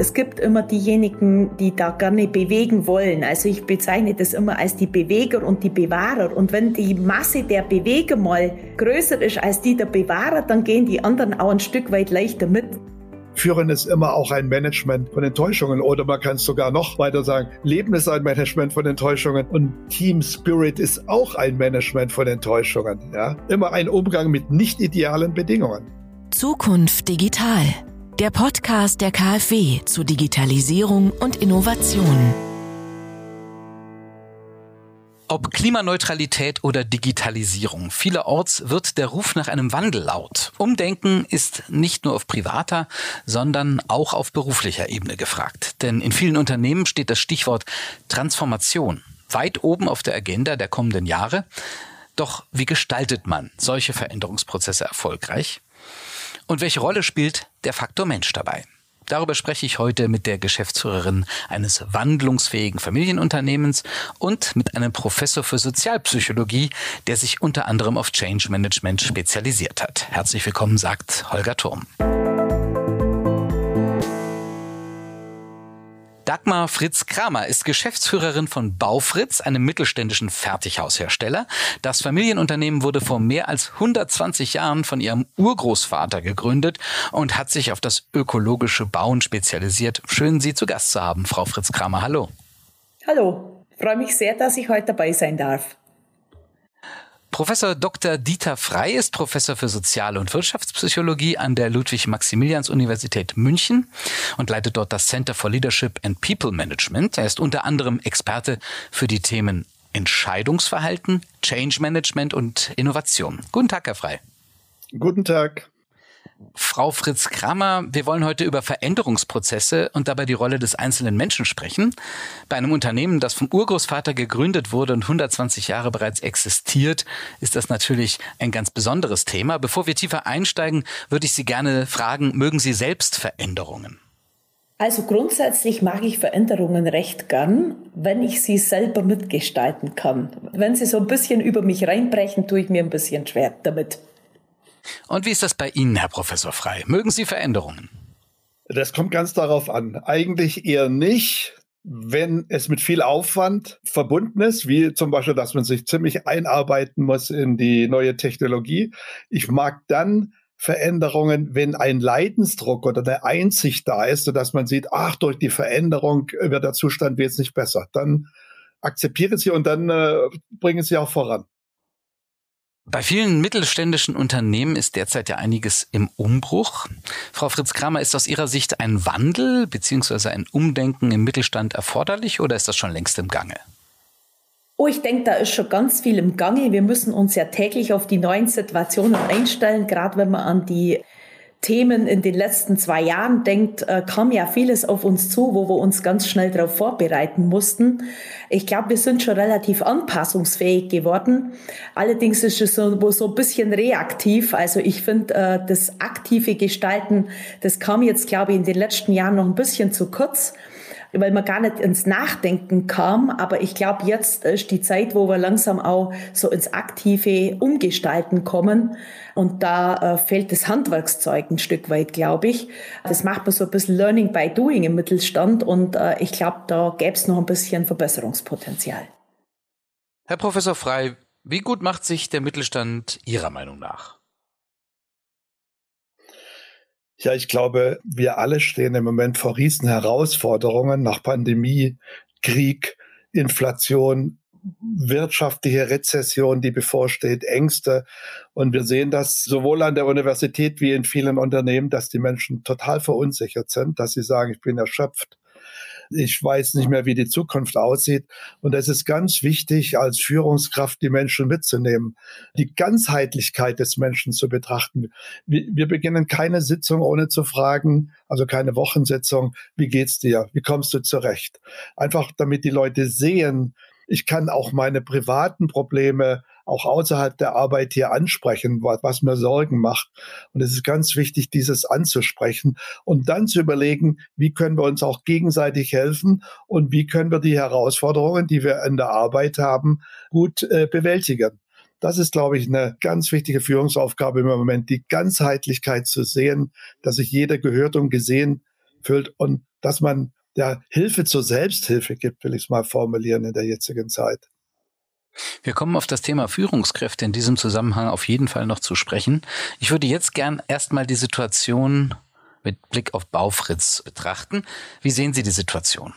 Es gibt immer diejenigen, die da gerne bewegen wollen. Also ich bezeichne das immer als die Beweger und die Bewahrer. Und wenn die Masse der Beweger mal größer ist als die der Bewahrer, dann gehen die anderen auch ein Stück weit leichter mit. Führen ist immer auch ein Management von Enttäuschungen oder man kann es sogar noch weiter sagen, Leben ist ein Management von Enttäuschungen und Team Spirit ist auch ein Management von Enttäuschungen. Ja? Immer ein Umgang mit nicht idealen Bedingungen. Zukunft digital. Der Podcast der KfW zu Digitalisierung und Innovation. Ob Klimaneutralität oder Digitalisierung, vielerorts wird der Ruf nach einem Wandel laut. Umdenken ist nicht nur auf privater, sondern auch auf beruflicher Ebene gefragt. Denn in vielen Unternehmen steht das Stichwort Transformation weit oben auf der Agenda der kommenden Jahre. Doch wie gestaltet man solche Veränderungsprozesse erfolgreich? Und welche Rolle spielt der Faktor Mensch dabei? Darüber spreche ich heute mit der Geschäftsführerin eines wandlungsfähigen Familienunternehmens und mit einem Professor für Sozialpsychologie, der sich unter anderem auf Change Management spezialisiert hat. Herzlich willkommen, sagt Holger Turm. Dagmar Fritz Kramer ist Geschäftsführerin von Baufritz, einem mittelständischen Fertighaushersteller. Das Familienunternehmen wurde vor mehr als 120 Jahren von ihrem Urgroßvater gegründet und hat sich auf das ökologische Bauen spezialisiert. Schön, Sie zu Gast zu haben, Frau Fritz Kramer. Hallo. Hallo. Ich freue mich sehr, dass ich heute dabei sein darf. Professor Dr. Dieter Frei ist Professor für Soziale und Wirtschaftspsychologie an der Ludwig-Maximilians-Universität München und leitet dort das Center for Leadership and People Management. Er ist unter anderem Experte für die Themen Entscheidungsverhalten, Change Management und Innovation. Guten Tag, Herr Frei. Guten Tag. Frau Fritz Kramer, wir wollen heute über Veränderungsprozesse und dabei die Rolle des einzelnen Menschen sprechen. Bei einem Unternehmen, das vom Urgroßvater gegründet wurde und 120 Jahre bereits existiert, ist das natürlich ein ganz besonderes Thema. Bevor wir tiefer einsteigen, würde ich Sie gerne fragen, mögen Sie selbst Veränderungen? Also grundsätzlich mag ich Veränderungen recht gern, wenn ich sie selber mitgestalten kann. Wenn sie so ein bisschen über mich reinbrechen, tue ich mir ein bisschen schwer damit. Und wie ist das bei Ihnen, Herr Professor Frei? Mögen Sie Veränderungen? Das kommt ganz darauf an. Eigentlich eher nicht, wenn es mit viel Aufwand verbunden ist, wie zum Beispiel, dass man sich ziemlich einarbeiten muss in die neue Technologie. Ich mag dann Veränderungen, wenn ein Leidensdruck oder eine Einsicht da ist, sodass man sieht, ach, durch die Veränderung wird der Zustand jetzt nicht besser. Dann akzeptiere sie und dann äh, bringen sie auch voran. Bei vielen mittelständischen Unternehmen ist derzeit ja einiges im Umbruch. Frau Fritz Kramer, ist aus Ihrer Sicht ein Wandel bzw. ein Umdenken im Mittelstand erforderlich oder ist das schon längst im Gange? Oh, ich denke, da ist schon ganz viel im Gange. Wir müssen uns ja täglich auf die neuen Situationen einstellen, gerade wenn man an die Themen in den letzten zwei Jahren denkt, äh, kam ja vieles auf uns zu, wo wir uns ganz schnell darauf vorbereiten mussten. Ich glaube, wir sind schon relativ anpassungsfähig geworden. Allerdings ist es so, so ein bisschen reaktiv. Also ich finde, äh, das aktive Gestalten, das kam jetzt, glaube ich, in den letzten Jahren noch ein bisschen zu kurz weil man gar nicht ins Nachdenken kam. Aber ich glaube, jetzt ist die Zeit, wo wir langsam auch so ins aktive Umgestalten kommen. Und da äh, fehlt das Handwerkszeug ein Stück weit, glaube ich. Das macht man so ein bisschen Learning by Doing im Mittelstand. Und äh, ich glaube, da gäbe es noch ein bisschen Verbesserungspotenzial. Herr Professor Frei, wie gut macht sich der Mittelstand Ihrer Meinung nach? Ja, ich glaube, wir alle stehen im Moment vor riesen Herausforderungen nach Pandemie, Krieg, Inflation, wirtschaftliche Rezession, die bevorsteht, Ängste. Und wir sehen das sowohl an der Universität wie in vielen Unternehmen, dass die Menschen total verunsichert sind, dass sie sagen, ich bin erschöpft, ich weiß nicht mehr, wie die Zukunft aussieht. Und es ist ganz wichtig, als Führungskraft die Menschen mitzunehmen, die Ganzheitlichkeit des Menschen zu betrachten. Wir, wir beginnen keine Sitzung ohne zu fragen, also keine Wochensitzung, wie geht's dir? Wie kommst du zurecht? Einfach damit die Leute sehen, ich kann auch meine privaten Probleme auch außerhalb der Arbeit hier ansprechen, was, mir Sorgen macht. Und es ist ganz wichtig, dieses anzusprechen und dann zu überlegen, wie können wir uns auch gegenseitig helfen und wie können wir die Herausforderungen, die wir in der Arbeit haben, gut äh, bewältigen. Das ist, glaube ich, eine ganz wichtige Führungsaufgabe im Moment, die Ganzheitlichkeit zu sehen, dass sich jeder gehört und gesehen fühlt und dass man ja Hilfe zur Selbsthilfe gibt, will ich es mal formulieren in der jetzigen Zeit. Wir kommen auf das Thema Führungskräfte in diesem Zusammenhang auf jeden Fall noch zu sprechen. Ich würde jetzt gern erstmal die Situation mit Blick auf Baufritz betrachten. Wie sehen Sie die Situation?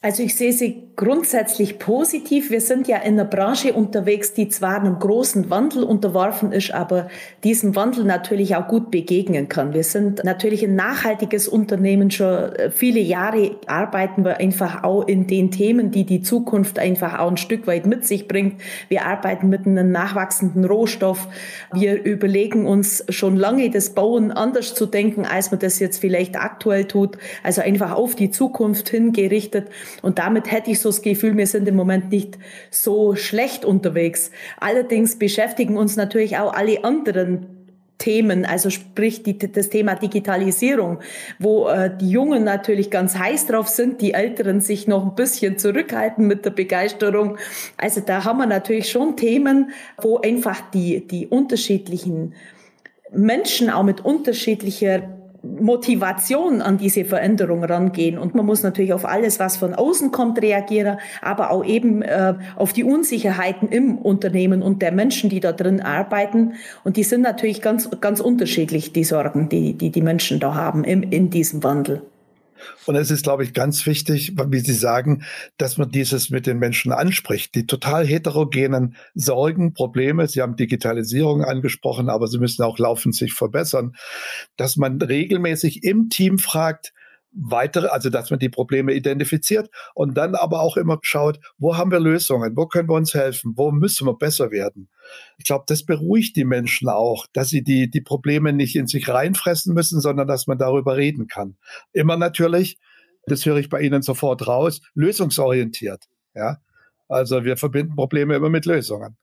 Also ich sehe sie grundsätzlich positiv. Wir sind ja in einer Branche unterwegs, die zwar einem großen Wandel unterworfen ist, aber diesem Wandel natürlich auch gut begegnen kann. Wir sind natürlich ein nachhaltiges Unternehmen. Schon äh, viele Jahre arbeiten wir einfach auch in den Themen, die die Zukunft einfach auch ein Stück weit mit sich bringt. Wir arbeiten mit einem nachwachsenden Rohstoff. Wir überlegen uns schon lange das Bauen anders zu denken, als man das jetzt vielleicht aktuell tut. Also einfach auf die Zukunft hingerichtet. Und damit hätte ich so das Gefühl, wir sind im Moment nicht so schlecht unterwegs. Allerdings beschäftigen uns natürlich auch alle anderen Themen, also sprich die, das Thema Digitalisierung, wo äh, die Jungen natürlich ganz heiß drauf sind, die Älteren sich noch ein bisschen zurückhalten mit der Begeisterung. Also da haben wir natürlich schon Themen, wo einfach die, die unterschiedlichen Menschen auch mit unterschiedlicher Motivation an diese Veränderung rangehen. Und man muss natürlich auf alles, was von außen kommt, reagieren, aber auch eben äh, auf die Unsicherheiten im Unternehmen und der Menschen, die da drin arbeiten. Und die sind natürlich ganz, ganz unterschiedlich, die Sorgen, die die, die Menschen da haben im, in diesem Wandel. Und es ist, glaube ich, ganz wichtig, wie Sie sagen, dass man dieses mit den Menschen anspricht. Die total heterogenen Sorgen, Probleme, Sie haben Digitalisierung angesprochen, aber sie müssen auch laufend sich verbessern, dass man regelmäßig im Team fragt, weitere, also dass man die Probleme identifiziert und dann aber auch immer schaut, wo haben wir Lösungen, wo können wir uns helfen, wo müssen wir besser werden. Ich glaube, das beruhigt die Menschen auch, dass sie die, die Probleme nicht in sich reinfressen müssen, sondern dass man darüber reden kann. Immer natürlich, das höre ich bei Ihnen sofort raus, lösungsorientiert. Ja, also wir verbinden Probleme immer mit Lösungen.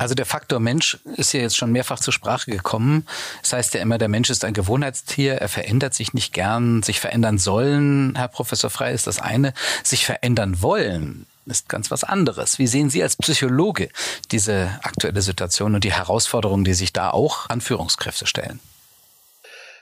Also der Faktor Mensch ist ja jetzt schon mehrfach zur Sprache gekommen. Das heißt ja immer, der Mensch ist ein Gewohnheitstier, er verändert sich nicht gern, sich verändern sollen, Herr Professor Frey, ist das eine. Sich verändern wollen ist ganz was anderes. Wie sehen Sie als Psychologe diese aktuelle Situation und die Herausforderungen, die sich da auch an Führungskräfte stellen?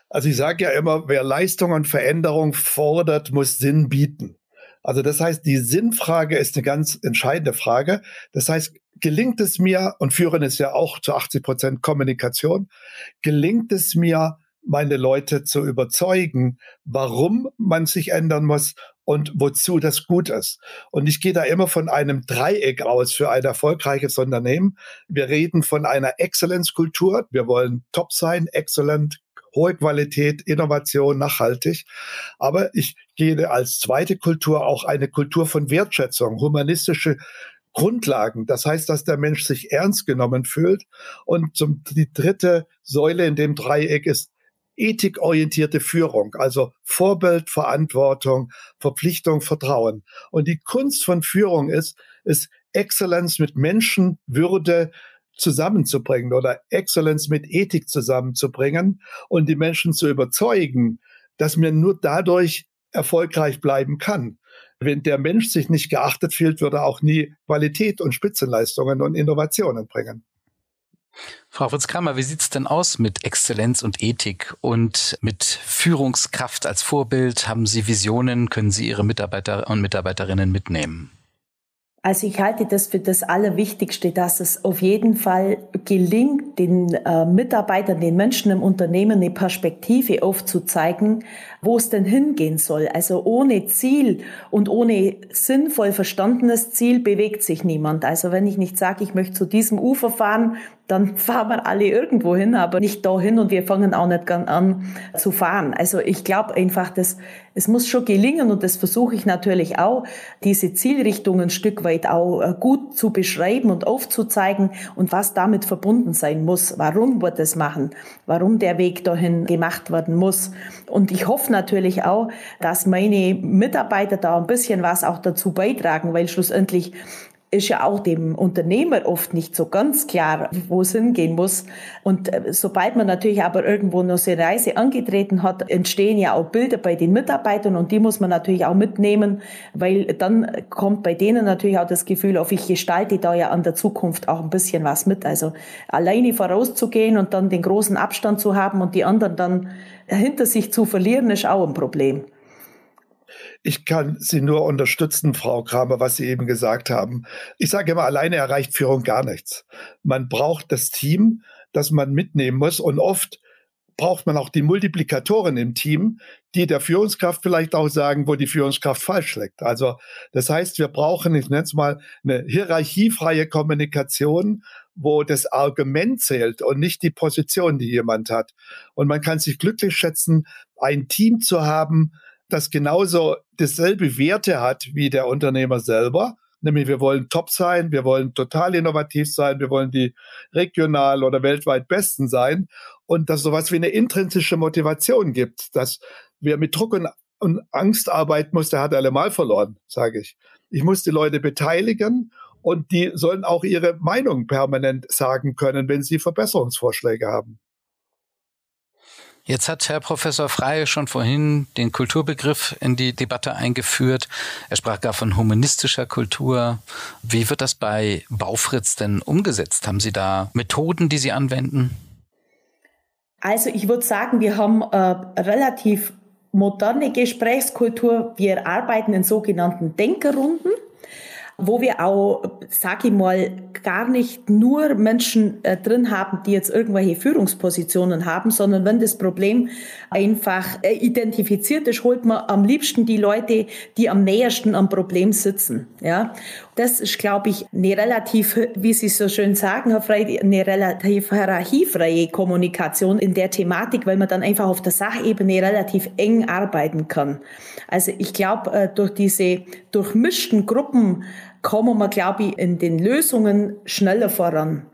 Also ich sage ja immer, wer Leistung und Veränderung fordert, muss Sinn bieten. Also das heißt, die Sinnfrage ist eine ganz entscheidende Frage. Das heißt, gelingt es mir, und Führen ist ja auch zu 80 Prozent Kommunikation, gelingt es mir, meine Leute zu überzeugen, warum man sich ändern muss und wozu das gut ist. Und ich gehe da immer von einem Dreieck aus für ein erfolgreiches Unternehmen. Wir reden von einer Exzellenzkultur. Wir wollen top sein, exzellent, hohe Qualität, Innovation, nachhaltig. Aber ich gehe als zweite Kultur auch eine Kultur von Wertschätzung, humanistische Grundlagen. Das heißt, dass der Mensch sich ernst genommen fühlt. Und zum, die dritte Säule in dem Dreieck ist ethikorientierte Führung, also Vorbild, Verantwortung, Verpflichtung, Vertrauen. Und die Kunst von Führung ist, ist Exzellenz mit Menschenwürde, zusammenzubringen oder Exzellenz mit Ethik zusammenzubringen und die Menschen zu überzeugen, dass man nur dadurch erfolgreich bleiben kann. Wenn der Mensch sich nicht geachtet fühlt, würde er auch nie Qualität und Spitzenleistungen und Innovationen bringen. Frau Fritz-Kramer, wie sieht es denn aus mit Exzellenz und Ethik und mit Führungskraft als Vorbild? Haben Sie Visionen? Können Sie Ihre Mitarbeiter und Mitarbeiterinnen mitnehmen? Also ich halte das für das Allerwichtigste, dass es auf jeden Fall gelingt, den äh, Mitarbeitern, den Menschen im Unternehmen eine Perspektive aufzuzeigen, wo es denn hingehen soll. Also ohne Ziel und ohne sinnvoll verstandenes Ziel bewegt sich niemand. Also wenn ich nicht sage, ich möchte zu diesem Ufer fahren, dann fahren wir alle irgendwo hin, aber nicht dahin und wir fangen auch nicht an zu fahren. Also ich glaube einfach, dass es muss schon gelingen und das versuche ich natürlich auch, diese Zielrichtungen ein Stück weit auch äh, gut zu beschreiben und aufzuzeigen und was damit verbunden sein muss, warum wir das machen, warum der Weg dahin gemacht werden muss. Und ich hoffe natürlich auch, dass meine Mitarbeiter da ein bisschen was auch dazu beitragen, weil schlussendlich ist ja auch dem Unternehmer oft nicht so ganz klar, wo es hingehen muss. Und äh, sobald man natürlich aber irgendwo noch so eine Reise angetreten hat, entstehen ja auch Bilder bei den Mitarbeitern und die muss man natürlich auch mitnehmen, weil dann kommt bei denen natürlich auch das Gefühl auf, ich gestalte da ja an der Zukunft auch ein bisschen was mit. Also alleine vorauszugehen und dann den großen Abstand zu haben und die anderen dann hinter sich zu verlieren, ist auch ein Problem. Ich kann Sie nur unterstützen, Frau Kramer, was Sie eben gesagt haben. Ich sage immer, alleine erreicht Führung gar nichts. Man braucht das Team, das man mitnehmen muss. Und oft braucht man auch die Multiplikatoren im Team, die der Führungskraft vielleicht auch sagen, wo die Führungskraft falsch liegt. Also das heißt, wir brauchen, ich nenne es mal, eine hierarchiefreie Kommunikation, wo das Argument zählt und nicht die Position, die jemand hat. Und man kann sich glücklich schätzen, ein Team zu haben, das genauso dasselbe Werte hat wie der Unternehmer selber. Nämlich wir wollen top sein, wir wollen total innovativ sein, wir wollen die regional oder weltweit besten sein und dass sowas wie eine intrinsische Motivation gibt, dass wer mit Druck und, und Angst arbeiten muss, der hat allemal verloren, sage ich. Ich muss die Leute beteiligen und die sollen auch ihre Meinung permanent sagen können, wenn sie Verbesserungsvorschläge haben. Jetzt hat Herr Professor Frey schon vorhin den Kulturbegriff in die Debatte eingeführt. Er sprach gar von humanistischer Kultur. Wie wird das bei Baufritz denn umgesetzt? Haben Sie da Methoden, die Sie anwenden? Also ich würde sagen, wir haben äh, relativ moderne Gesprächskultur. Wir arbeiten in sogenannten Denkerrunden wo wir auch, sag ich mal, gar nicht nur Menschen äh, drin haben, die jetzt irgendwelche Führungspositionen haben, sondern wenn das Problem einfach äh, identifiziert ist, holt man am liebsten die Leute, die am nähersten am Problem sitzen. Ja, das ist, glaube ich, eine relativ, wie Sie so schön sagen, Herr Frey, eine relativ hierarchiefreie Kommunikation in der Thematik, weil man dann einfach auf der Sachebene relativ eng arbeiten kann. Also ich glaube, äh, durch diese durchmischten Gruppen kommen wir, glaube ich, in den Lösungen schneller voran.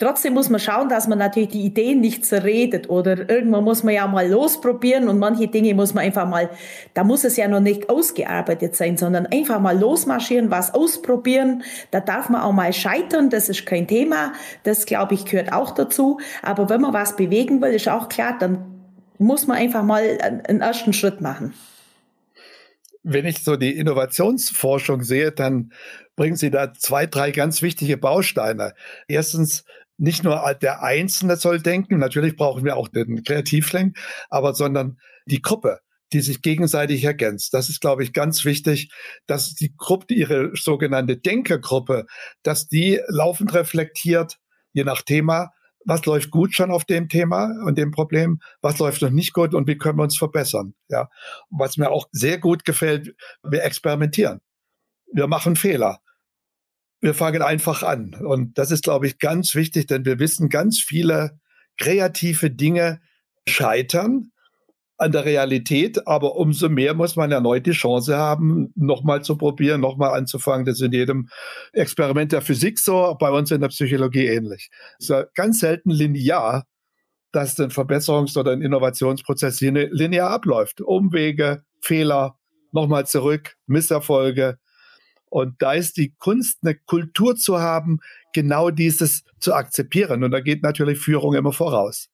Trotzdem muss man schauen, dass man natürlich die Ideen nicht zerredet oder irgendwann muss man ja mal losprobieren und manche Dinge muss man einfach mal, da muss es ja noch nicht ausgearbeitet sein, sondern einfach mal losmarschieren, was ausprobieren. Da darf man auch mal scheitern, das ist kein Thema. Das, glaube ich, gehört auch dazu. Aber wenn man was bewegen will, ist auch klar, dann muss man einfach mal einen ersten Schritt machen. Wenn ich so die Innovationsforschung sehe, dann bringen Sie da zwei, drei ganz wichtige Bausteine. Erstens, nicht nur der Einzelne soll denken, natürlich brauchen wir auch den Kreativling, aber sondern die Gruppe, die sich gegenseitig ergänzt. Das ist, glaube ich, ganz wichtig, dass die Gruppe, ihre sogenannte Denkergruppe, dass die laufend reflektiert, je nach Thema, was läuft gut schon auf dem Thema und dem Problem, was läuft noch nicht gut und wie können wir uns verbessern. Ja, was mir auch sehr gut gefällt, wir experimentieren. Wir machen Fehler wir fangen einfach an. Und das ist, glaube ich, ganz wichtig, denn wir wissen, ganz viele kreative Dinge scheitern an der Realität, aber umso mehr muss man erneut die Chance haben, nochmal zu probieren, nochmal anzufangen. Das ist in jedem Experiment der Physik so, bei uns in der Psychologie ähnlich. Es ist ganz selten linear, dass ein Verbesserungs- oder ein Innovationsprozess linear abläuft. Umwege, Fehler, nochmal zurück, Misserfolge, und da ist die Kunst, eine Kultur zu haben, genau dieses zu akzeptieren. Und da geht natürlich Führung immer voraus.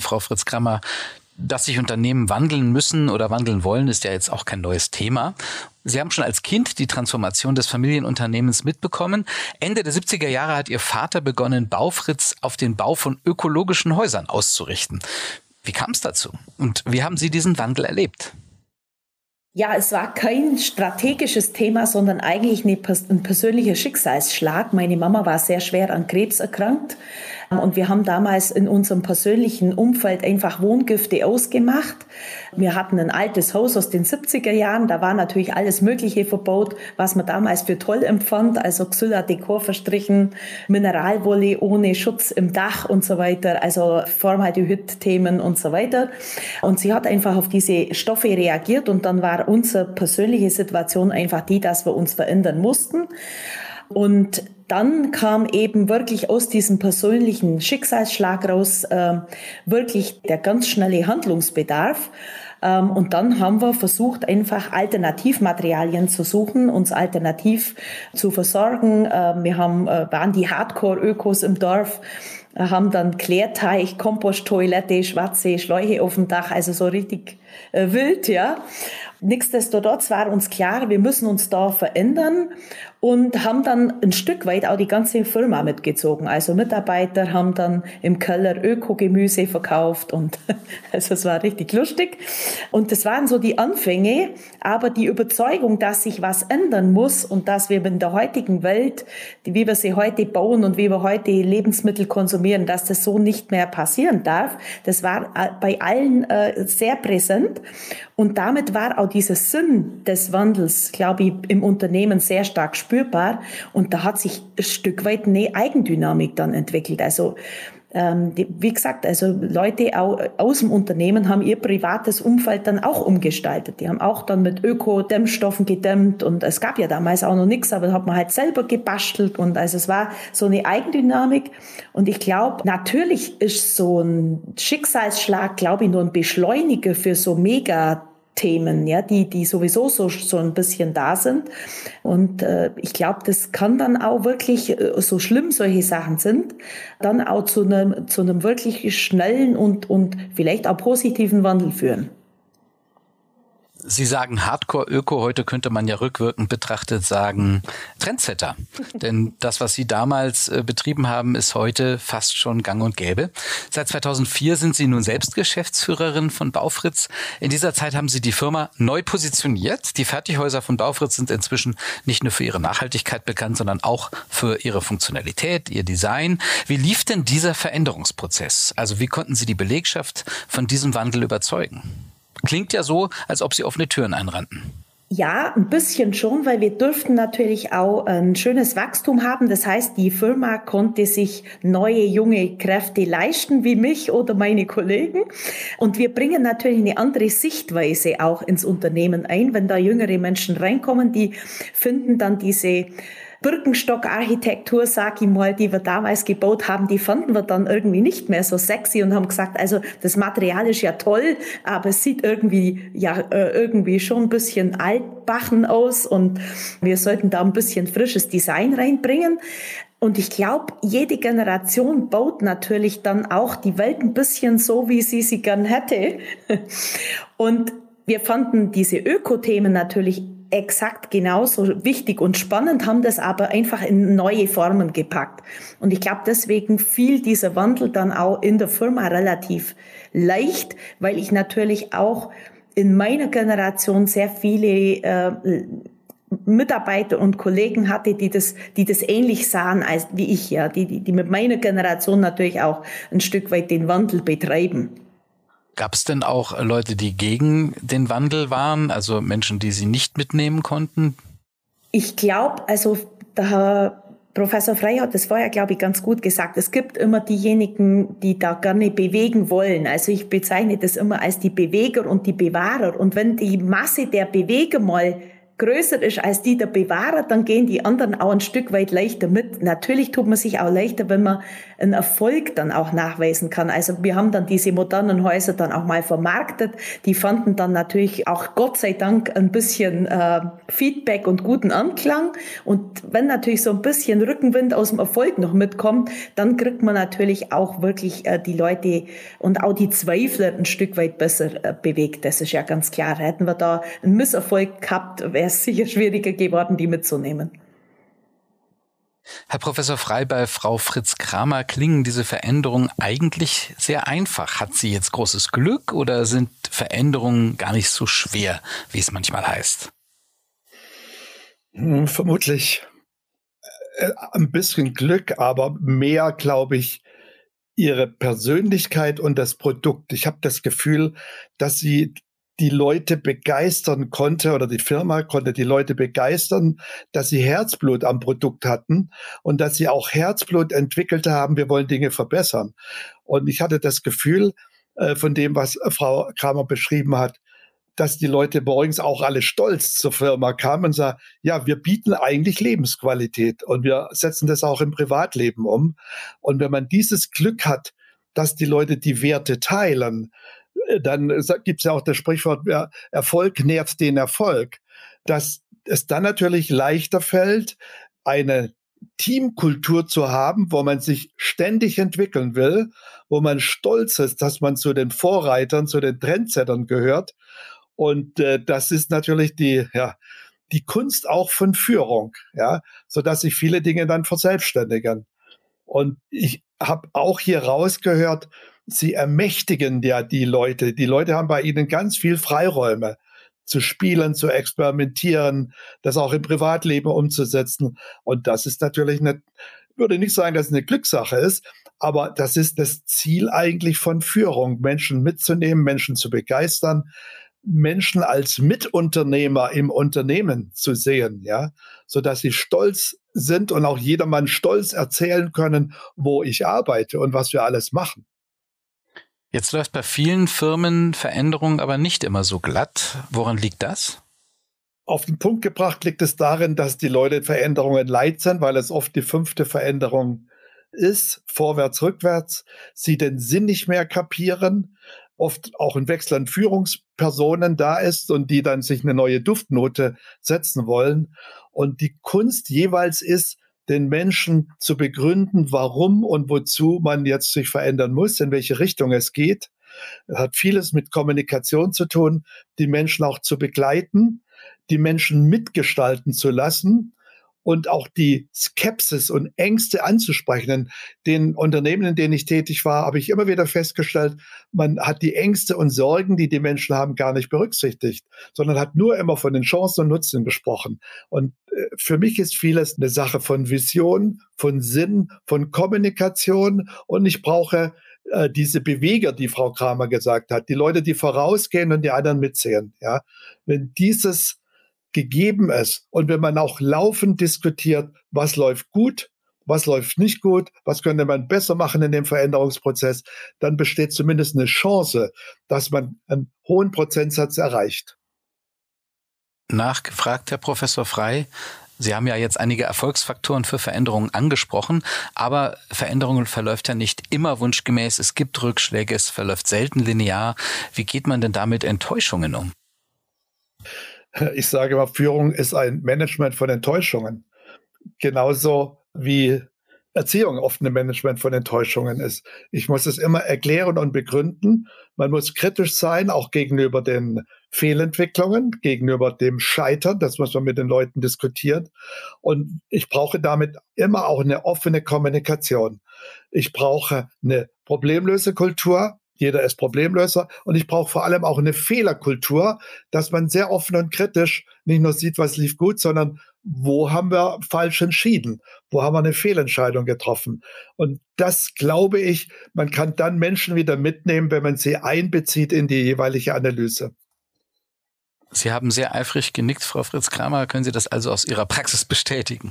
Frau Fritz Krammer, dass sich Unternehmen wandeln müssen oder wandeln wollen, ist ja jetzt auch kein neues Thema. Sie haben schon als Kind die Transformation des Familienunternehmens mitbekommen. Ende der 70er Jahre hat Ihr Vater begonnen, Baufritz auf den Bau von ökologischen Häusern auszurichten. Wie kam es dazu? Und wie haben Sie diesen Wandel erlebt? Ja, es war kein strategisches Thema, sondern eigentlich ein persönlicher Schicksalsschlag. Meine Mama war sehr schwer an Krebs erkrankt und wir haben damals in unserem persönlichen Umfeld einfach Wohngifte ausgemacht. Wir hatten ein altes Haus aus den 70er Jahren. Da war natürlich alles Mögliche verbaut, was man damals für toll empfand. Also Xylla Dekor verstrichen, Mineralwolle ohne Schutz im Dach und so weiter. Also Formaldehyd-Themen und so weiter. Und sie hat einfach auf diese Stoffe reagiert und dann war unsere persönliche Situation einfach die, dass wir uns verändern mussten. Und dann kam eben wirklich aus diesem persönlichen Schicksalsschlag raus äh, wirklich der ganz schnelle Handlungsbedarf. Ähm, und dann haben wir versucht, einfach Alternativmaterialien zu suchen, uns alternativ zu versorgen. Ähm, wir haben, äh, waren die Hardcore-Ökos im Dorf haben dann Klärteich, Komposttoilette, schwarze Schläuche auf dem Dach, also so richtig äh, wild, ja. Nichtsdestotrotz war uns klar, wir müssen uns da verändern und haben dann ein Stück weit auch die ganze Firma mitgezogen. Also Mitarbeiter haben dann im Keller Ökogemüse verkauft und also es war richtig lustig. Und das waren so die Anfänge, aber die Überzeugung, dass sich was ändern muss und dass wir in der heutigen Welt, wie wir sie heute bauen und wie wir heute Lebensmittel konsumieren, dass das so nicht mehr passieren darf, das war bei allen äh, sehr präsent. Und damit war auch dieser Sinn des Wandels, glaube ich, im Unternehmen sehr stark spürbar. Und da hat sich ein Stück weit eine Eigendynamik dann entwickelt. Also ähm, wie gesagt, also Leute aus dem Unternehmen haben ihr privates Umfeld dann auch umgestaltet. Die haben auch dann mit Öko-Dämmstoffen gedämmt und es gab ja damals auch noch nichts, aber hat man halt selber gebastelt und also es war so eine Eigendynamik und ich glaube, natürlich ist so ein Schicksalsschlag, glaube ich, nur ein Beschleuniger für so mega Themen, ja, die, die sowieso so, so ein bisschen da sind. Und äh, ich glaube, das kann dann auch wirklich, äh, so schlimm solche Sachen sind, dann auch zu einem, zu einem wirklich schnellen und, und vielleicht auch positiven Wandel führen. Sie sagen Hardcore-Öko, heute könnte man ja rückwirkend betrachtet sagen Trendsetter. Denn das, was Sie damals äh, betrieben haben, ist heute fast schon gang und gäbe. Seit 2004 sind Sie nun selbst Geschäftsführerin von Baufritz. In dieser Zeit haben Sie die Firma neu positioniert. Die Fertighäuser von Baufritz sind inzwischen nicht nur für ihre Nachhaltigkeit bekannt, sondern auch für ihre Funktionalität, ihr Design. Wie lief denn dieser Veränderungsprozess? Also wie konnten Sie die Belegschaft von diesem Wandel überzeugen? Klingt ja so, als ob sie offene Türen einrannten. Ja, ein bisschen schon, weil wir dürften natürlich auch ein schönes Wachstum haben. Das heißt, die Firma konnte sich neue junge Kräfte leisten, wie mich oder meine Kollegen. Und wir bringen natürlich eine andere Sichtweise auch ins Unternehmen ein. Wenn da jüngere Menschen reinkommen, die finden dann diese Birkenstock-Architektur, sag ich mal, die wir damals gebaut haben, die fanden wir dann irgendwie nicht mehr so sexy und haben gesagt, also das Material ist ja toll, aber es sieht irgendwie ja äh, irgendwie schon ein bisschen altbachen aus und wir sollten da ein bisschen frisches Design reinbringen. Und ich glaube, jede Generation baut natürlich dann auch die Welt ein bisschen so, wie sie sie gern hätte. Und wir fanden diese Ökothemen natürlich exakt genauso wichtig und spannend, haben das aber einfach in neue Formen gepackt. Und ich glaube, deswegen fiel dieser Wandel dann auch in der Firma relativ leicht, weil ich natürlich auch in meiner Generation sehr viele äh, Mitarbeiter und Kollegen hatte, die das, die das ähnlich sahen als wie ich, ja, die, die, die mit meiner Generation natürlich auch ein Stück weit den Wandel betreiben. Gab es denn auch Leute, die gegen den Wandel waren, also Menschen, die sie nicht mitnehmen konnten? Ich glaube, also der Herr Professor Frey hat das vorher, glaube ich, ganz gut gesagt. Es gibt immer diejenigen, die da gerne bewegen wollen. Also ich bezeichne das immer als die Beweger und die Bewahrer. Und wenn die Masse der Beweger mal größer ist als die der Bewahrer, dann gehen die anderen auch ein Stück weit leichter mit. Natürlich tut man sich auch leichter, wenn man einen Erfolg dann auch nachweisen kann. Also wir haben dann diese modernen Häuser dann auch mal vermarktet. Die fanden dann natürlich auch Gott sei Dank ein bisschen äh, Feedback und guten Anklang. Und wenn natürlich so ein bisschen Rückenwind aus dem Erfolg noch mitkommt, dann kriegt man natürlich auch wirklich äh, die Leute und auch die Zweifler ein Stück weit besser äh, bewegt. Das ist ja ganz klar. Hätten wir da einen Misserfolg gehabt, wäre es sicher schwieriger geworden, die mitzunehmen. Herr Professor Frei, bei Frau Fritz Kramer klingen diese Veränderungen eigentlich sehr einfach. Hat sie jetzt großes Glück oder sind Veränderungen gar nicht so schwer, wie es manchmal heißt? Hm, vermutlich äh, ein bisschen Glück, aber mehr, glaube ich, ihre Persönlichkeit und das Produkt. Ich habe das Gefühl, dass sie die Leute begeistern konnte oder die Firma konnte die Leute begeistern, dass sie Herzblut am Produkt hatten und dass sie auch Herzblut entwickelt haben, wir wollen Dinge verbessern. Und ich hatte das Gefühl äh, von dem, was Frau Kramer beschrieben hat, dass die Leute uns auch alle stolz zur Firma kamen und sagen, ja, wir bieten eigentlich Lebensqualität und wir setzen das auch im Privatleben um. Und wenn man dieses Glück hat, dass die Leute die Werte teilen, dann gibt es ja auch das Sprichwort, Erfolg nährt den Erfolg, dass es dann natürlich leichter fällt, eine Teamkultur zu haben, wo man sich ständig entwickeln will, wo man stolz ist, dass man zu den Vorreitern, zu den Trendsettern gehört. Und äh, das ist natürlich die, ja, die Kunst auch von Führung, ja, so dass sich viele Dinge dann verselbstständigen. Und ich habe auch hier rausgehört, sie ermächtigen ja die Leute. Die Leute haben bei ihnen ganz viel Freiräume zu spielen, zu experimentieren, das auch im Privatleben umzusetzen. Und das ist natürlich eine, würde nicht sagen, dass es eine Glückssache ist, aber das ist das Ziel eigentlich von Führung, Menschen mitzunehmen, Menschen zu begeistern, Menschen als Mitunternehmer im Unternehmen zu sehen, ja, so dass sie stolz sind und auch jedermann stolz erzählen können, wo ich arbeite und was wir alles machen. Jetzt läuft bei vielen Firmen Veränderung aber nicht immer so glatt. Woran liegt das? Auf den Punkt gebracht liegt es darin, dass die Leute Veränderungen leid sind, weil es oft die fünfte Veränderung ist, vorwärts, rückwärts, sie den Sinn nicht mehr kapieren, oft auch ein Wechsel an Führungspersonen da ist und die dann sich eine neue Duftnote setzen wollen. Und die Kunst jeweils ist, den Menschen zu begründen, warum und wozu man jetzt sich verändern muss, in welche Richtung es geht. Hat vieles mit Kommunikation zu tun, die Menschen auch zu begleiten, die Menschen mitgestalten zu lassen und auch die Skepsis und Ängste anzusprechen. In den Unternehmen, in denen ich tätig war, habe ich immer wieder festgestellt, man hat die Ängste und Sorgen, die die Menschen haben, gar nicht berücksichtigt, sondern hat nur immer von den Chancen und Nutzen gesprochen. Und äh, für mich ist vieles eine Sache von Vision, von Sinn, von Kommunikation und ich brauche äh, diese Beweger, die Frau Kramer gesagt hat, die Leute, die vorausgehen und die anderen mitsehen. Ja, wenn dieses gegeben ist und wenn man auch laufend diskutiert, was läuft gut, was läuft nicht gut, was könnte man besser machen in dem Veränderungsprozess, dann besteht zumindest eine Chance, dass man einen hohen Prozentsatz erreicht. Nachgefragt, Herr Professor Frei. Sie haben ja jetzt einige Erfolgsfaktoren für Veränderungen angesprochen, aber Veränderungen verläuft ja nicht immer wunschgemäß. Es gibt Rückschläge, es verläuft selten linear. Wie geht man denn damit Enttäuschungen um? Ich sage immer, Führung ist ein Management von Enttäuschungen. Genauso wie Erziehung oft ein Management von Enttäuschungen ist. Ich muss es immer erklären und begründen. Man muss kritisch sein, auch gegenüber den Fehlentwicklungen, gegenüber dem Scheitern. Das muss man mit den Leuten diskutieren. Und ich brauche damit immer auch eine offene Kommunikation. Ich brauche eine Problemlösekultur. Jeder ist Problemlöser. Und ich brauche vor allem auch eine Fehlerkultur, dass man sehr offen und kritisch nicht nur sieht, was lief gut, sondern wo haben wir falsch entschieden? Wo haben wir eine Fehlentscheidung getroffen? Und das glaube ich, man kann dann Menschen wieder mitnehmen, wenn man sie einbezieht in die jeweilige Analyse. Sie haben sehr eifrig genickt, Frau Fritz Kramer. Können Sie das also aus Ihrer Praxis bestätigen?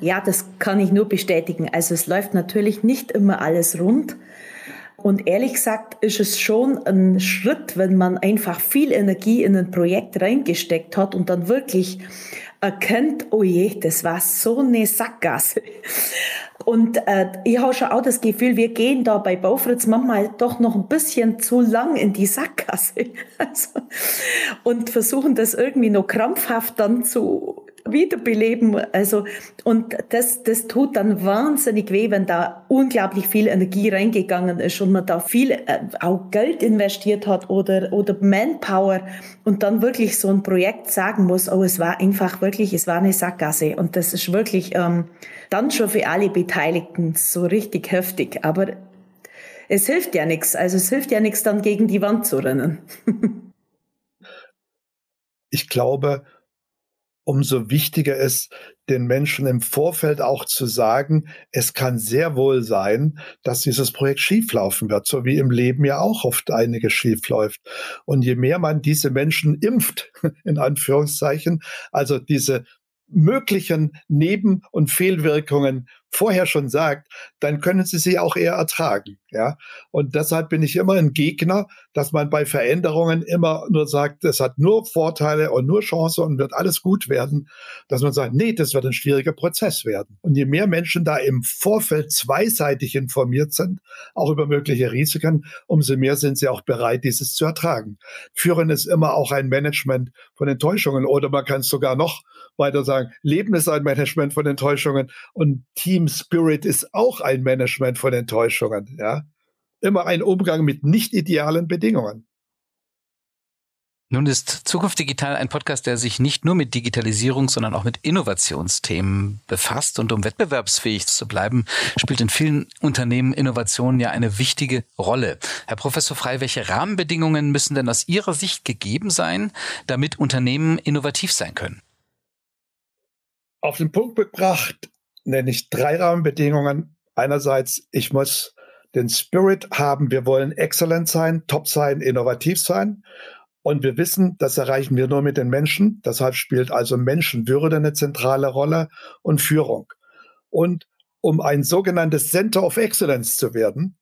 Ja, das kann ich nur bestätigen. Also es läuft natürlich nicht immer alles rund. Und ehrlich gesagt ist es schon ein Schritt, wenn man einfach viel Energie in ein Projekt reingesteckt hat und dann wirklich erkennt, oh je, das war so eine Sackgasse. Und äh, ich habe schon auch das Gefühl, wir gehen da bei Baufritz manchmal doch noch ein bisschen zu lang in die Sackgasse. Also, und versuchen das irgendwie noch krampfhaft dann zu wiederbeleben. Also, und das, das tut dann wahnsinnig weh, wenn da unglaublich viel Energie reingegangen ist und man da viel äh, auch Geld investiert hat oder, oder Manpower und dann wirklich so ein Projekt sagen muss, oh, es war einfach wirklich, es war eine Sackgasse und das ist wirklich ähm, dann schon für alle Beteiligten so richtig heftig. Aber es hilft ja nichts. Also es hilft ja nichts, dann gegen die Wand zu rennen. ich glaube, umso wichtiger ist, den Menschen im Vorfeld auch zu sagen, es kann sehr wohl sein, dass dieses Projekt schieflaufen wird, so wie im Leben ja auch oft einiges schiefläuft. Und je mehr man diese Menschen impft, in Anführungszeichen, also diese möglichen Neben- und Fehlwirkungen vorher schon sagt, dann können sie sie auch eher ertragen. Ja, und deshalb bin ich immer ein Gegner, dass man bei Veränderungen immer nur sagt, es hat nur Vorteile und nur Chancen und wird alles gut werden, dass man sagt, nee, das wird ein schwieriger Prozess werden. Und je mehr Menschen da im Vorfeld zweiseitig informiert sind, auch über mögliche Risiken, umso mehr sind sie auch bereit, dieses zu ertragen. Führen ist immer auch ein Management von Enttäuschungen oder man kann es sogar noch weiter sagen, Leben ist ein Management von Enttäuschungen und Team Spirit ist auch ein Management von Enttäuschungen. Ja, immer ein Umgang mit nicht idealen Bedingungen. Nun ist Zukunft Digital ein Podcast, der sich nicht nur mit Digitalisierung, sondern auch mit Innovationsthemen befasst. Und um wettbewerbsfähig zu bleiben, spielt in vielen Unternehmen Innovation ja eine wichtige Rolle. Herr Professor Frei, welche Rahmenbedingungen müssen denn aus Ihrer Sicht gegeben sein, damit Unternehmen innovativ sein können? Auf den Punkt gebracht nenne ich drei Rahmenbedingungen. Einerseits, ich muss den Spirit haben, wir wollen excellent sein, top sein, innovativ sein. Und wir wissen, das erreichen wir nur mit den Menschen. Deshalb spielt also Menschenwürde eine zentrale Rolle und Führung. Und um ein sogenanntes Center of Excellence zu werden,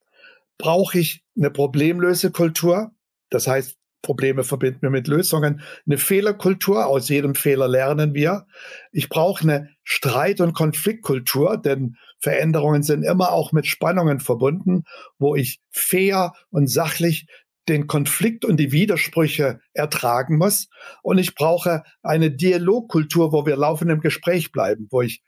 brauche ich eine Problemlösekultur. Das heißt, Probleme verbinden wir mit Lösungen. Eine Fehlerkultur, aus jedem Fehler lernen wir. Ich brauche eine Streit- und Konfliktkultur, denn Veränderungen sind immer auch mit Spannungen verbunden, wo ich fair und sachlich den Konflikt und die Widersprüche ertragen muss. Und ich brauche eine Dialogkultur, wo wir laufend im Gespräch bleiben, wo ich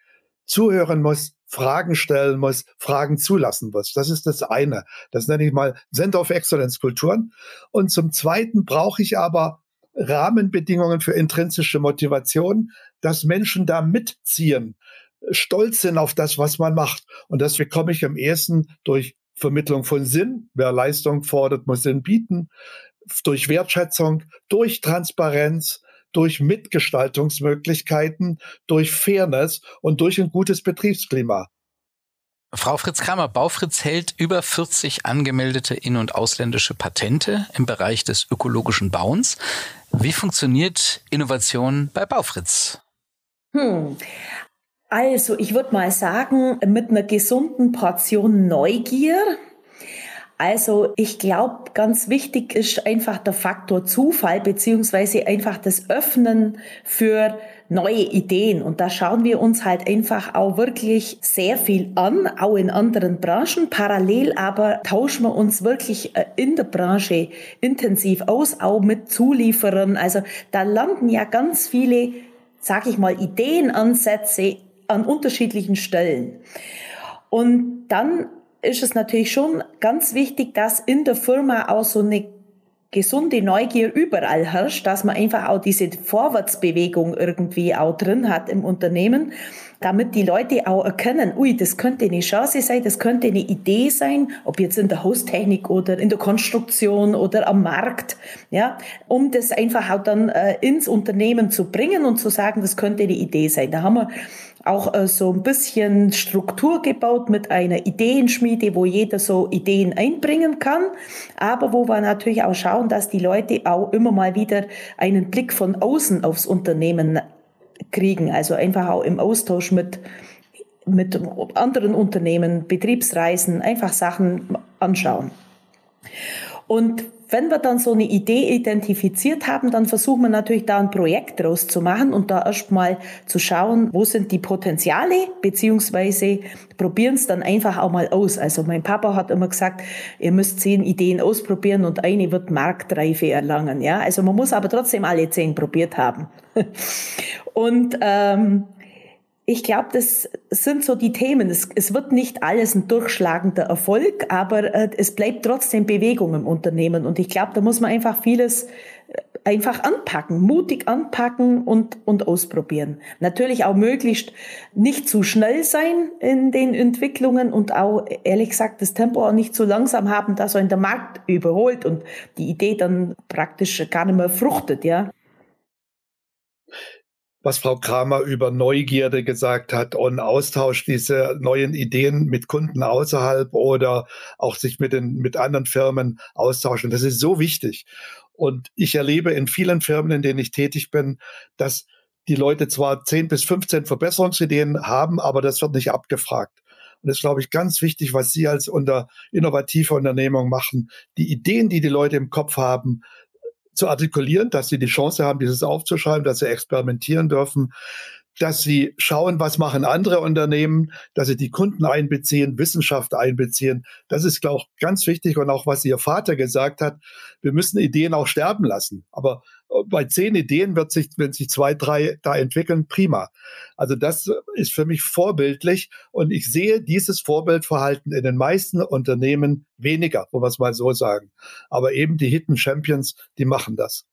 zuhören muss, Fragen stellen muss, Fragen zulassen muss. Das ist das eine. Das nenne ich mal Center of Excellence Kulturen. Und zum Zweiten brauche ich aber Rahmenbedingungen für intrinsische Motivation, dass Menschen da mitziehen, stolz sind auf das, was man macht. Und das bekomme ich am ehesten durch Vermittlung von Sinn. Wer Leistung fordert, muss Sinn bieten. Durch Wertschätzung, durch Transparenz, durch Mitgestaltungsmöglichkeiten, durch Fairness und durch ein gutes Betriebsklima. Frau Fritz Kramer, Baufritz hält über 40 angemeldete in- und ausländische Patente im Bereich des ökologischen Bauens. Wie funktioniert Innovation bei Baufritz? Hm. Also, ich würde mal sagen, mit einer gesunden Portion Neugier. Also, ich glaube, ganz wichtig ist einfach der Faktor Zufall beziehungsweise einfach das Öffnen für neue Ideen. Und da schauen wir uns halt einfach auch wirklich sehr viel an, auch in anderen Branchen. Parallel aber tauschen wir uns wirklich äh, in der Branche intensiv aus, auch mit Zulieferern. Also da landen ja ganz viele, sag ich mal, Ideenansätze an unterschiedlichen Stellen. Und dann ist es natürlich schon ganz wichtig, dass in der Firma auch so eine gesunde Neugier überall herrscht, dass man einfach auch diese Vorwärtsbewegung irgendwie auch drin hat im Unternehmen, damit die Leute auch erkennen, ui, das könnte eine Chance sein, das könnte eine Idee sein, ob jetzt in der Haustechnik oder in der Konstruktion oder am Markt, ja, um das einfach auch dann äh, ins Unternehmen zu bringen und zu sagen, das könnte eine Idee sein. Da haben wir auch äh, so ein bisschen Struktur gebaut mit einer Ideenschmiede, wo jeder so Ideen einbringen kann, aber wo wir natürlich auch schauen, dass die Leute auch immer mal wieder einen Blick von außen aufs Unternehmen kriegen, also einfach auch im Austausch mit mit anderen Unternehmen, Betriebsreisen, einfach Sachen anschauen. Und wenn wir dann so eine Idee identifiziert haben, dann versuchen wir natürlich da ein Projekt draus zu machen und da erstmal zu schauen, wo sind die Potenziale, beziehungsweise probieren es dann einfach auch mal aus. Also mein Papa hat immer gesagt, ihr müsst zehn Ideen ausprobieren und eine wird Marktreife erlangen. Ja, also man muss aber trotzdem alle zehn probiert haben. und ähm, ich glaube, das sind so die Themen. Es, es, wird nicht alles ein durchschlagender Erfolg, aber äh, es bleibt trotzdem Bewegung im Unternehmen. Und ich glaube, da muss man einfach vieles äh, einfach anpacken, mutig anpacken und, und ausprobieren. Natürlich auch möglichst nicht zu schnell sein in den Entwicklungen und auch, ehrlich gesagt, das Tempo auch nicht zu langsam haben, dass er in der Markt überholt und die Idee dann praktisch gar nicht mehr fruchtet, ja was Frau Kramer über Neugierde gesagt hat und Austausch diese neuen Ideen mit Kunden außerhalb oder auch sich mit den, mit anderen Firmen austauschen. Das ist so wichtig. Und ich erlebe in vielen Firmen, in denen ich tätig bin, dass die Leute zwar 10 bis 15 Verbesserungsideen haben, aber das wird nicht abgefragt. Und das ist, glaube ich, ganz wichtig, was Sie als unter innovative Unternehmung machen. Die Ideen, die die Leute im Kopf haben, zu artikulieren, dass sie die Chance haben, dieses aufzuschreiben, dass sie experimentieren dürfen, dass sie schauen, was machen andere Unternehmen, dass sie die Kunden einbeziehen, Wissenschaft einbeziehen. Das ist, glaube ich, ganz wichtig. Und auch, was Ihr Vater gesagt hat, wir müssen Ideen auch sterben lassen. Aber äh, bei zehn Ideen wird sich, wenn sich zwei, drei da entwickeln, prima. Also das ist für mich vorbildlich. Und ich sehe dieses Vorbildverhalten in den meisten Unternehmen weniger, wo wir es mal so sagen. Aber eben die Hidden Champions, die machen das.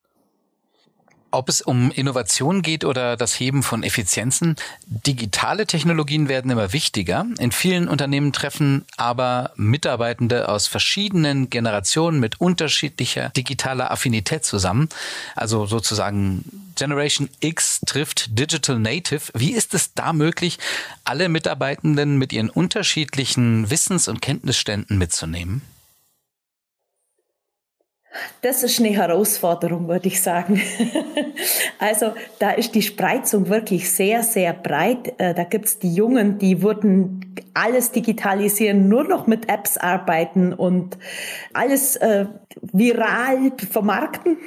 Ob es um Innovation geht oder das Heben von Effizienzen, digitale Technologien werden immer wichtiger. In vielen Unternehmen treffen aber Mitarbeitende aus verschiedenen Generationen mit unterschiedlicher digitaler Affinität zusammen. Also sozusagen Generation X trifft Digital Native. Wie ist es da möglich, alle Mitarbeitenden mit ihren unterschiedlichen Wissens- und Kenntnisständen mitzunehmen? Das ist eine Herausforderung, würde ich sagen. also da ist die Spreizung wirklich sehr, sehr breit. Äh, da gibt es die Jungen, die würden alles digitalisieren, nur noch mit Apps arbeiten und alles äh, viral vermarkten.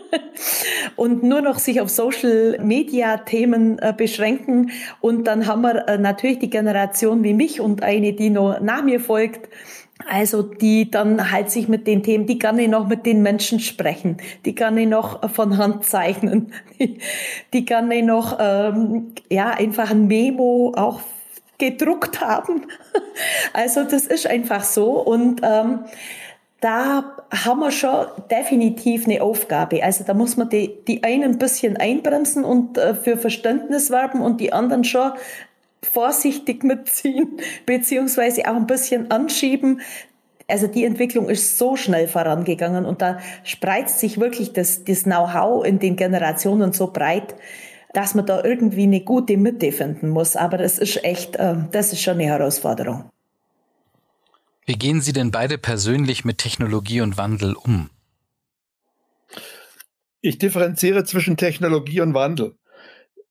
und nur noch sich auf Social Media Themen äh, beschränken. Und dann haben wir äh, natürlich die Generation wie mich und eine, die noch nach mir folgt, also die dann halt sich mit den Themen, die gerne noch mit den Menschen sprechen, die gerne noch von Hand zeichnen, die, die gerne noch ähm, ja einfach ein Memo auch gedruckt haben. Also das ist einfach so und ähm, da haben wir schon definitiv eine Aufgabe. Also da muss man die, die einen ein bisschen einbremsen und äh, für Verständnis werben und die anderen schon vorsichtig mitziehen, beziehungsweise auch ein bisschen anschieben. Also die Entwicklung ist so schnell vorangegangen und da spreizt sich wirklich das, das Know-how in den Generationen so breit, dass man da irgendwie eine gute Mitte finden muss. Aber das ist echt, äh, das ist schon eine Herausforderung. Wie gehen Sie denn beide persönlich mit Technologie und Wandel um? Ich differenziere zwischen Technologie und Wandel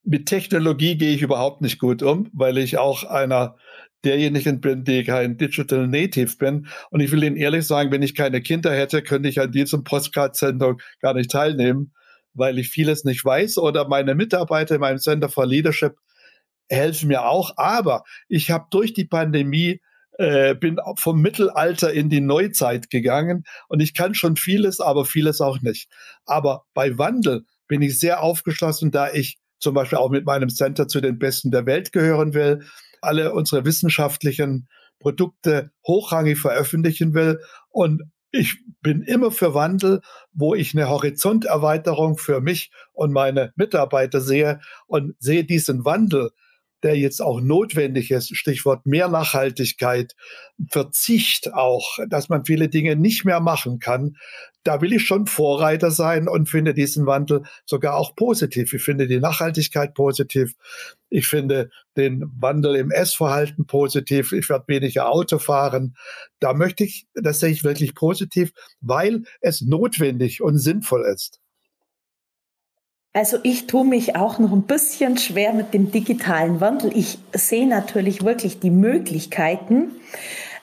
mit Technologie gehe ich überhaupt nicht gut um, weil ich auch einer derjenigen bin, die kein Digital Native bin. Und ich will Ihnen ehrlich sagen, wenn ich keine Kinder hätte, könnte ich an diesem Postcard-Sendung gar nicht teilnehmen, weil ich vieles nicht weiß oder meine Mitarbeiter in meinem Center for Leadership helfen mir auch. Aber ich habe durch die Pandemie äh, bin vom Mittelalter in die Neuzeit gegangen und ich kann schon vieles, aber vieles auch nicht. Aber bei Wandel bin ich sehr aufgeschlossen, da ich zum Beispiel auch mit meinem Center zu den Besten der Welt gehören will, alle unsere wissenschaftlichen Produkte hochrangig veröffentlichen will. Und ich bin immer für Wandel, wo ich eine Horizonterweiterung für mich und meine Mitarbeiter sehe und sehe diesen Wandel der jetzt auch notwendig ist, Stichwort mehr Nachhaltigkeit, Verzicht auch, dass man viele Dinge nicht mehr machen kann, da will ich schon Vorreiter sein und finde diesen Wandel sogar auch positiv. Ich finde die Nachhaltigkeit positiv. Ich finde den Wandel im Essverhalten positiv. Ich werde weniger Auto fahren. Da möchte ich, das sehe ich wirklich positiv, weil es notwendig und sinnvoll ist. Also ich tue mich auch noch ein bisschen schwer mit dem digitalen Wandel. Ich sehe natürlich wirklich die Möglichkeiten,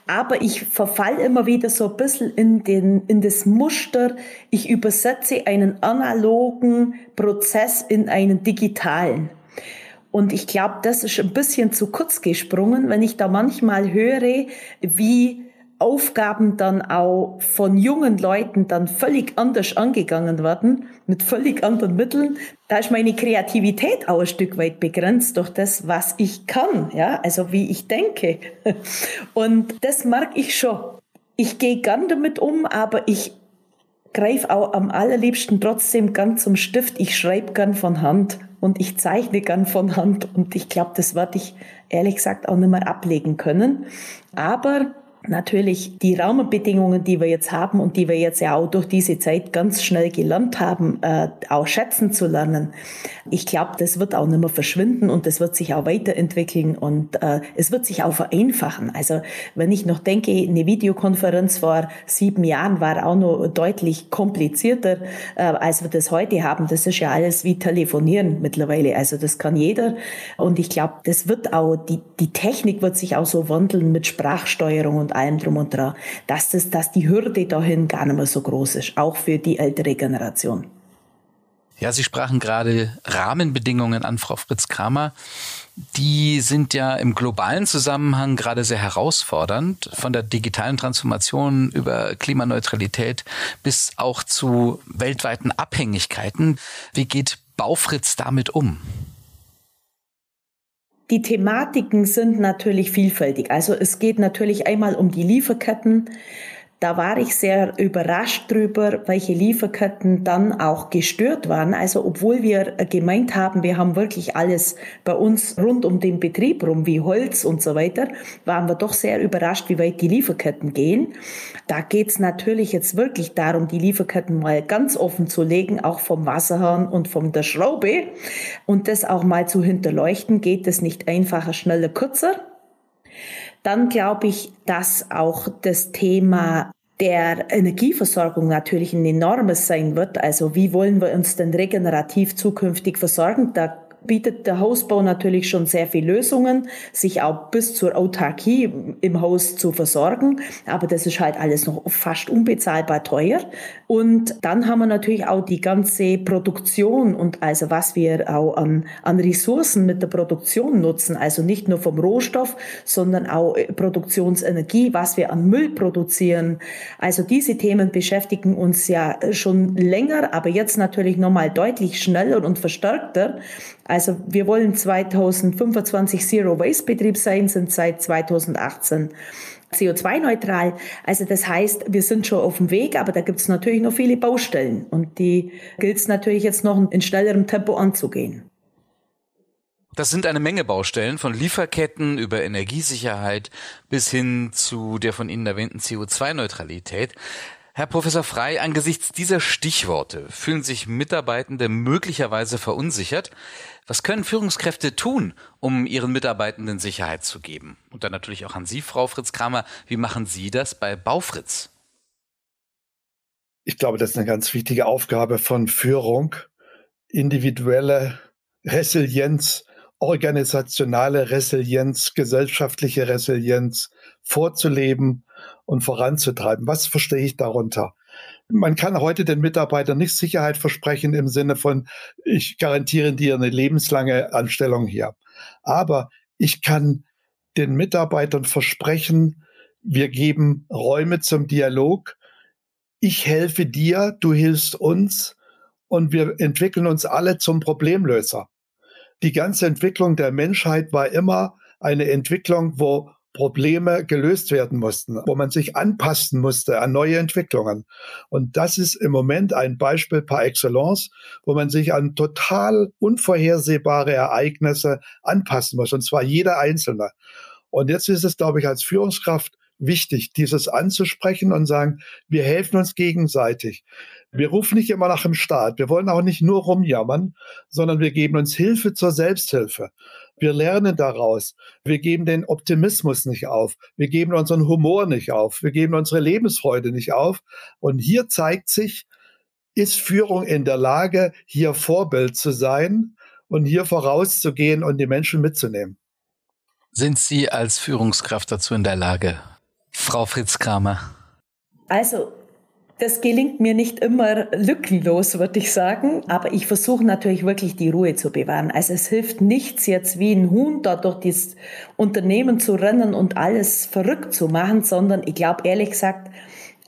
aber ich verfall immer wieder so ein bisschen in, den, in das Muster, ich übersetze einen analogen Prozess in einen digitalen. Und ich glaube, das ist ein bisschen zu kurz gesprungen, wenn ich da manchmal höre, wie Aufgaben dann auch von jungen Leuten dann völlig anders angegangen werden, mit völlig anderen Mitteln. Da ist meine Kreativität auch ein Stück weit begrenzt durch das, was ich kann, ja, also wie ich denke. Und das mag ich schon. Ich gehe gern damit um, aber ich greife auch am allerliebsten trotzdem gern zum Stift. Ich schreibe gern von Hand und ich zeichne gern von Hand und ich glaube, das werde ich ehrlich gesagt auch nicht mehr ablegen können. Aber natürlich die Rahmenbedingungen, die wir jetzt haben und die wir jetzt ja auch durch diese Zeit ganz schnell gelernt haben, äh, auch schätzen zu lernen. Ich glaube, das wird auch nicht mehr verschwinden und das wird sich auch weiterentwickeln und äh, es wird sich auch vereinfachen. Also wenn ich noch denke, eine Videokonferenz vor sieben Jahren war auch noch deutlich komplizierter, äh, als wir das heute haben. Das ist ja alles wie telefonieren mittlerweile. Also das kann jeder und ich glaube, das wird auch, die, die Technik wird sich auch so wandeln mit Sprachsteuerung allem drum und dran, dass, das, dass die Hürde dahin gar nicht mehr so groß ist, auch für die ältere Generation. Ja, Sie sprachen gerade Rahmenbedingungen an, Frau Fritz Kramer. Die sind ja im globalen Zusammenhang gerade sehr herausfordernd, von der digitalen Transformation über Klimaneutralität bis auch zu weltweiten Abhängigkeiten. Wie geht Baufritz damit um? Die Thematiken sind natürlich vielfältig. Also es geht natürlich einmal um die Lieferketten. Da war ich sehr überrascht drüber, welche Lieferketten dann auch gestört waren. Also obwohl wir gemeint haben, wir haben wirklich alles bei uns rund um den Betrieb rum, wie Holz und so weiter, waren wir doch sehr überrascht, wie weit die Lieferketten gehen. Da geht's natürlich jetzt wirklich darum, die Lieferketten mal ganz offen zu legen, auch vom Wasserhahn und von der Schraube. Und das auch mal zu hinterleuchten, geht es nicht einfacher, schneller, kürzer dann glaube ich, dass auch das Thema der Energieversorgung natürlich ein enormes sein wird. Also wie wollen wir uns denn regenerativ zukünftig versorgen? Da bietet der Hausbau natürlich schon sehr viele Lösungen, sich auch bis zur Autarkie im Haus zu versorgen. Aber das ist halt alles noch fast unbezahlbar teuer. Und dann haben wir natürlich auch die ganze Produktion und also was wir auch an, an Ressourcen mit der Produktion nutzen. Also nicht nur vom Rohstoff, sondern auch Produktionsenergie, was wir an Müll produzieren. Also diese Themen beschäftigen uns ja schon länger, aber jetzt natürlich nochmal deutlich schneller und verstärkter. Also wir wollen 2025 Zero Waste Betrieb sein, sind seit 2018 CO2-neutral. Also das heißt, wir sind schon auf dem Weg, aber da gibt es natürlich noch viele Baustellen und die gilt es natürlich jetzt noch in schnellerem Tempo anzugehen. Das sind eine Menge Baustellen, von Lieferketten über Energiesicherheit bis hin zu der von Ihnen erwähnten CO2-Neutralität. Herr Professor Frei, angesichts dieser Stichworte fühlen sich Mitarbeitende möglicherweise verunsichert. Was können Führungskräfte tun, um ihren Mitarbeitenden Sicherheit zu geben? Und dann natürlich auch an Sie, Frau Fritz Kramer. Wie machen Sie das bei Baufritz? Ich glaube, das ist eine ganz wichtige Aufgabe von Führung, individuelle Resilienz, organisationale Resilienz, gesellschaftliche Resilienz vorzuleben und voranzutreiben. Was verstehe ich darunter? Man kann heute den Mitarbeitern nicht Sicherheit versprechen im Sinne von, ich garantiere dir eine lebenslange Anstellung hier. Aber ich kann den Mitarbeitern versprechen, wir geben Räume zum Dialog. Ich helfe dir, du hilfst uns und wir entwickeln uns alle zum Problemlöser. Die ganze Entwicklung der Menschheit war immer eine Entwicklung, wo Probleme gelöst werden mussten, wo man sich anpassen musste an neue Entwicklungen. Und das ist im Moment ein Beispiel par excellence, wo man sich an total unvorhersehbare Ereignisse anpassen muss, und zwar jeder Einzelne. Und jetzt ist es, glaube ich, als Führungskraft wichtig, dieses anzusprechen und sagen, wir helfen uns gegenseitig. Wir rufen nicht immer nach dem Staat. Wir wollen auch nicht nur rumjammern, sondern wir geben uns Hilfe zur Selbsthilfe. Wir lernen daraus. Wir geben den Optimismus nicht auf. Wir geben unseren Humor nicht auf. Wir geben unsere Lebensfreude nicht auf. Und hier zeigt sich, ist Führung in der Lage, hier Vorbild zu sein und hier vorauszugehen und die Menschen mitzunehmen. Sind Sie als Führungskraft dazu in der Lage, Frau Fritz Kramer? Also das gelingt mir nicht immer lückenlos, würde ich sagen, aber ich versuche natürlich wirklich die Ruhe zu bewahren. Also es hilft nichts jetzt wie ein Huhn da durch das Unternehmen zu rennen und alles verrückt zu machen, sondern ich glaube ehrlich gesagt,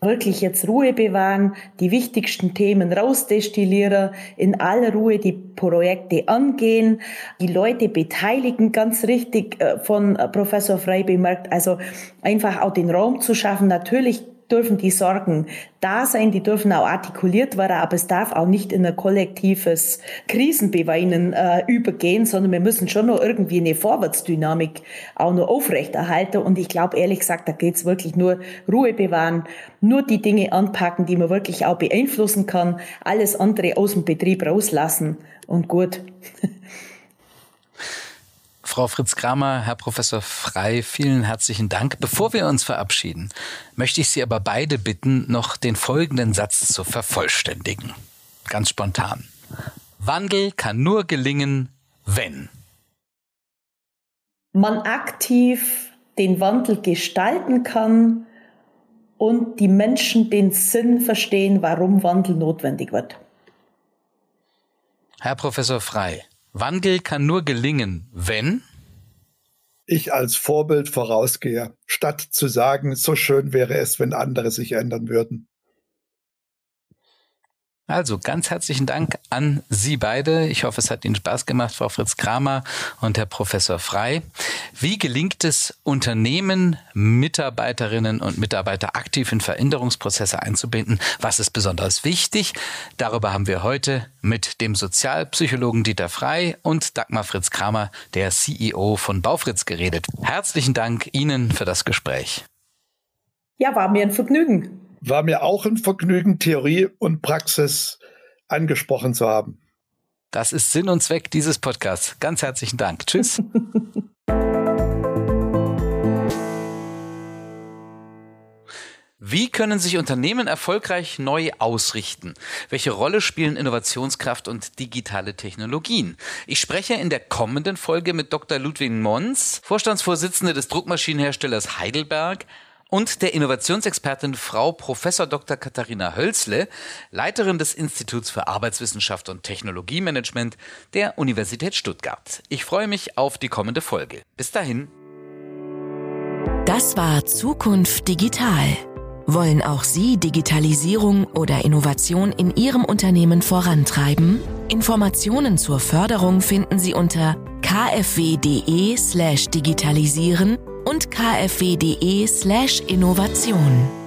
wirklich jetzt Ruhe bewahren, die wichtigsten Themen rausdestillieren, in aller Ruhe die Projekte angehen, die Leute beteiligen, ganz richtig äh, von Professor Frey bemerkt, also einfach auch den Raum zu schaffen. Natürlich dürfen die Sorgen da sein, die dürfen auch artikuliert werden, aber es darf auch nicht in ein kollektives Krisenbeweinen äh, übergehen, sondern wir müssen schon noch irgendwie eine Vorwärtsdynamik auch noch aufrechterhalten. Und ich glaube, ehrlich gesagt, da geht's wirklich nur Ruhe bewahren, nur die Dinge anpacken, die man wirklich auch beeinflussen kann, alles andere aus dem Betrieb rauslassen und gut. Frau Fritz Kramer, Herr Professor Frei, vielen herzlichen Dank. Bevor wir uns verabschieden, möchte ich Sie aber beide bitten, noch den folgenden Satz zu vervollständigen. Ganz spontan. Wandel kann nur gelingen, wenn man aktiv den Wandel gestalten kann und die Menschen den Sinn verstehen, warum Wandel notwendig wird. Herr Professor Frei, Wandel kann nur gelingen, wenn ich als Vorbild vorausgehe, statt zu sagen, so schön wäre es, wenn andere sich ändern würden. Also ganz herzlichen Dank an Sie beide. Ich hoffe, es hat Ihnen Spaß gemacht, Frau Fritz Kramer und Herr Professor Frei. Wie gelingt es Unternehmen, Mitarbeiterinnen und Mitarbeiter aktiv in Veränderungsprozesse einzubinden? Was ist besonders wichtig? Darüber haben wir heute mit dem Sozialpsychologen Dieter Frei und Dagmar Fritz Kramer, der CEO von Baufritz, geredet. Herzlichen Dank Ihnen für das Gespräch. Ja, war mir ein Vergnügen war mir auch ein Vergnügen, Theorie und Praxis angesprochen zu haben. Das ist Sinn und Zweck dieses Podcasts. Ganz herzlichen Dank. Tschüss. Wie können sich Unternehmen erfolgreich neu ausrichten? Welche Rolle spielen Innovationskraft und digitale Technologien? Ich spreche in der kommenden Folge mit Dr. Ludwig Mons, Vorstandsvorsitzende des Druckmaschinenherstellers Heidelberg, und der Innovationsexpertin Frau Prof. Dr. Katharina Hölzle, Leiterin des Instituts für Arbeitswissenschaft und Technologiemanagement der Universität Stuttgart. Ich freue mich auf die kommende Folge. Bis dahin. Das war Zukunft Digital. Wollen auch Sie Digitalisierung oder Innovation in Ihrem Unternehmen vorantreiben? Informationen zur Förderung finden Sie unter kfw.de/digitalisieren slash und kfw.de/innovation.